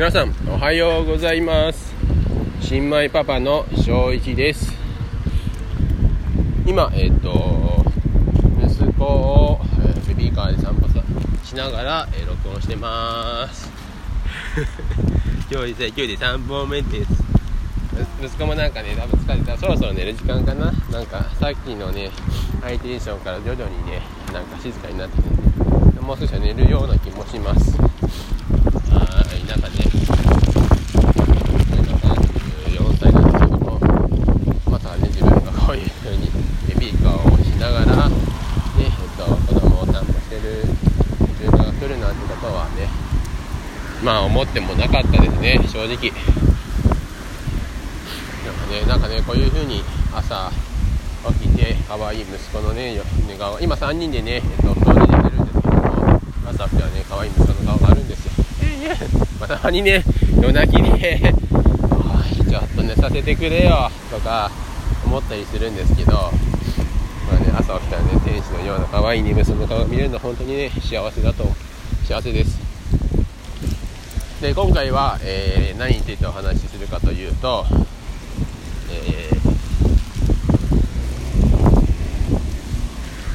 皆さんおはようございます。新米パパの正一です。今えっ、ー、と息子を、えー、ベビーカーで散歩しながら、えー、録音してます。今日で今日で3本目です。息子もなんかね多分疲れた。そろそろ寝る時間かな？なんかさっきのねハイテンションから徐々にねなんか静かになってきてもう少しは寝るような気もしますはいなんかね34歳なんですけどもまたね自分がこういう風にベビーカーをしながらねえっと子供をる自分が来るなんてことはねまあ思ってもなかったですね正直。なんかねなんかねこういう風に朝起きて可愛い息子のね寝顔今3人でね、えっと、同時に寝るんですけども朝起きたらね可愛い息子の顔があるんですよ。またまにね夜泣きで ちょっと寝させてくれよとか思ったりするんですけど、まあね、朝起きたらね天使のような可愛いね息子の顔が見れるの本当にね幸せだと幸せです。で今回は、えー、何についてお話しするかというと、え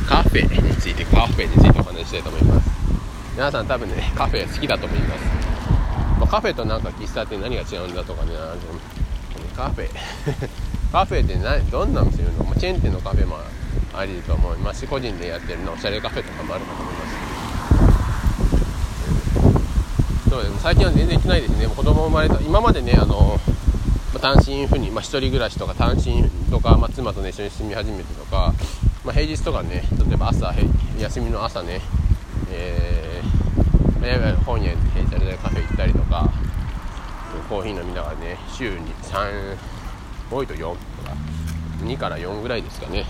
ー、カフェについてカフェについてお話ししたいと思います。皆さん多分ねカフェ好きだと思います、まあ、カフェとなんか喫茶店何が違うんだとかねカフェ。カフェってどんな店いるの、チェーン店のカフェもありと思います。し個人でやってるのおしゃれカフェとかもあるかと思います。そうです。最近は全然行ってないですね。子供生まれた今までねあの、ま、単身赴任、まあ、1人暮らしとか単身とか、まあ、妻とね一緒に住み始めてとか、まあ、平日とかね例えば朝休みの朝ねえー、本屋で弊社でカフェ行ったりとかコーヒー飲みながらね週に3多いと4とか2から4ぐらいですかね。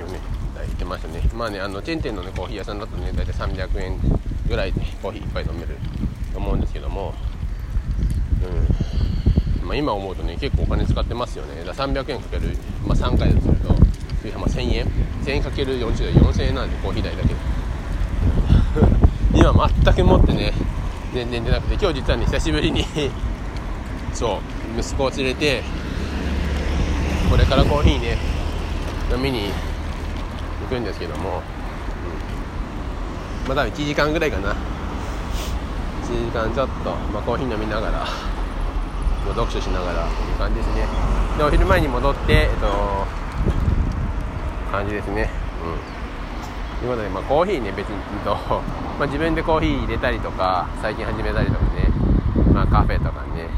よね。行ってましたね。まあねあのチェーン店のねコーヒー屋さんだとね大体300円ぐらいでコーヒー1杯飲めると思うんですけども、うん。まあ、今思うとね結構お金使ってますよね。だ300円かける、まあ、3回だとするとまあ、1000円？1000円かける40で4000円なんでコーヒー代だけ。で今全くもってね全然出なくて今日実はね久しぶりに そう息子を連れてこれからコーヒーね飲みに行くんですけども、うん、まだ1時間ぐらいかな。1時間ちょっと、まあ、コーヒー飲みながら読書しながらっていう感じですね。でお昼前に戻ってえっと感じですね。うん。ということで、まあ、コーヒーね別にと、まあ、自分でコーヒー入れたりとか最近始めたりとかね、まあ、カフェとかね。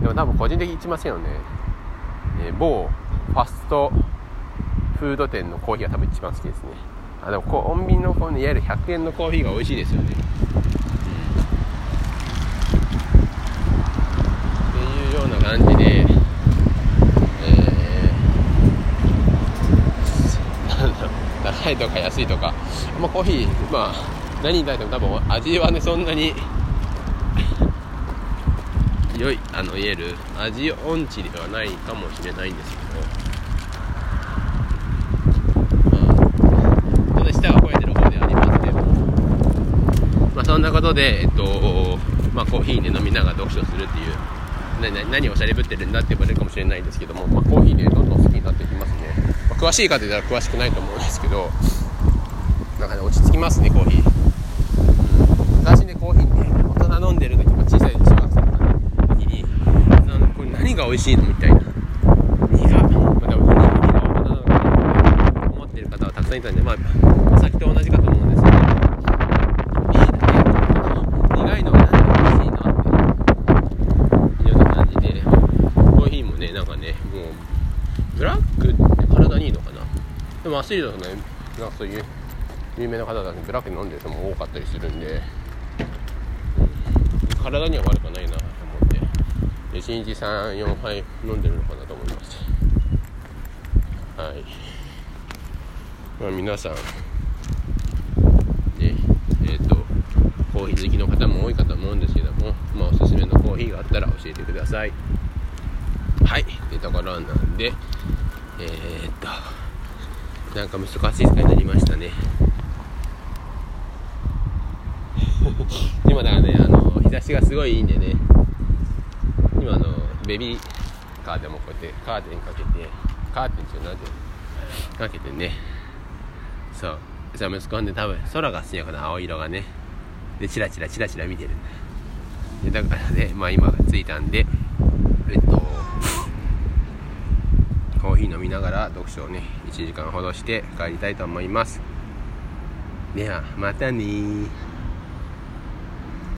でも多分個人的に一番好きなのね、えー、某ファストフード店のコーヒーが多分一番好きですね。あでもコンビニのこのいわゆる100円のコーヒーが美味しいですよね、っていうような感じで高いとか安いとか、まあ、コーヒー、まあ、何に対しても多分味はねそんなに良いあのいわゆる味音痴ではないかもしれないんですけど、まあ、ちょっと舌が肥えてる方でありますけど、まあ、そんなことで、えっとまあ、コーヒーで飲みながら読書するっていう何何おしゃれぶってるんだって言われるかもしれないんですけども、まあ、コーヒーねどんどん好きになっていきますね、まあ、詳しい方では詳しくないと思うんですけどなんかね落ち着きますねコーヒー、うん、昔ねコーヒーね大人飲んでる時も小さい小学生の時にこれ何が美味しいのみたいな。苦。まあ、でも何が大人なのか思ってる方はたくさんいたんでまあお酒と同じかと思うんですけど苦いのは何が美味しいのっていうような感じでコーヒーもねなんかねもうブラックって体にいいのかな？でもアスリートとねなんかそういう有名な方だとブラック飲んでる人も多かったりするんで、体には悪くないなと思って。1日34杯飲んでるのかなと思います。はい、まあ、皆さん。ねえっ、ー、とコーヒー好きの方も多いかと思うんですけども、まあ、おすすめのコーヒーがあったら教えてください。はい。っていうところなんでえー、っとなんか難しい使いになりましたね。今だからねあの日差しがすごいいいんでね。今あのベビーカーでもこうやってカーテンかけてカーテンっていうのなんていうのかけてね。そう。じゃあ息子はね多分空が好きやから青色がね。でチラチラチラチラ見てるでだからねまあ今着いたんでえっとながら読書をね1時間ほどして帰りたいと思います。ではまたね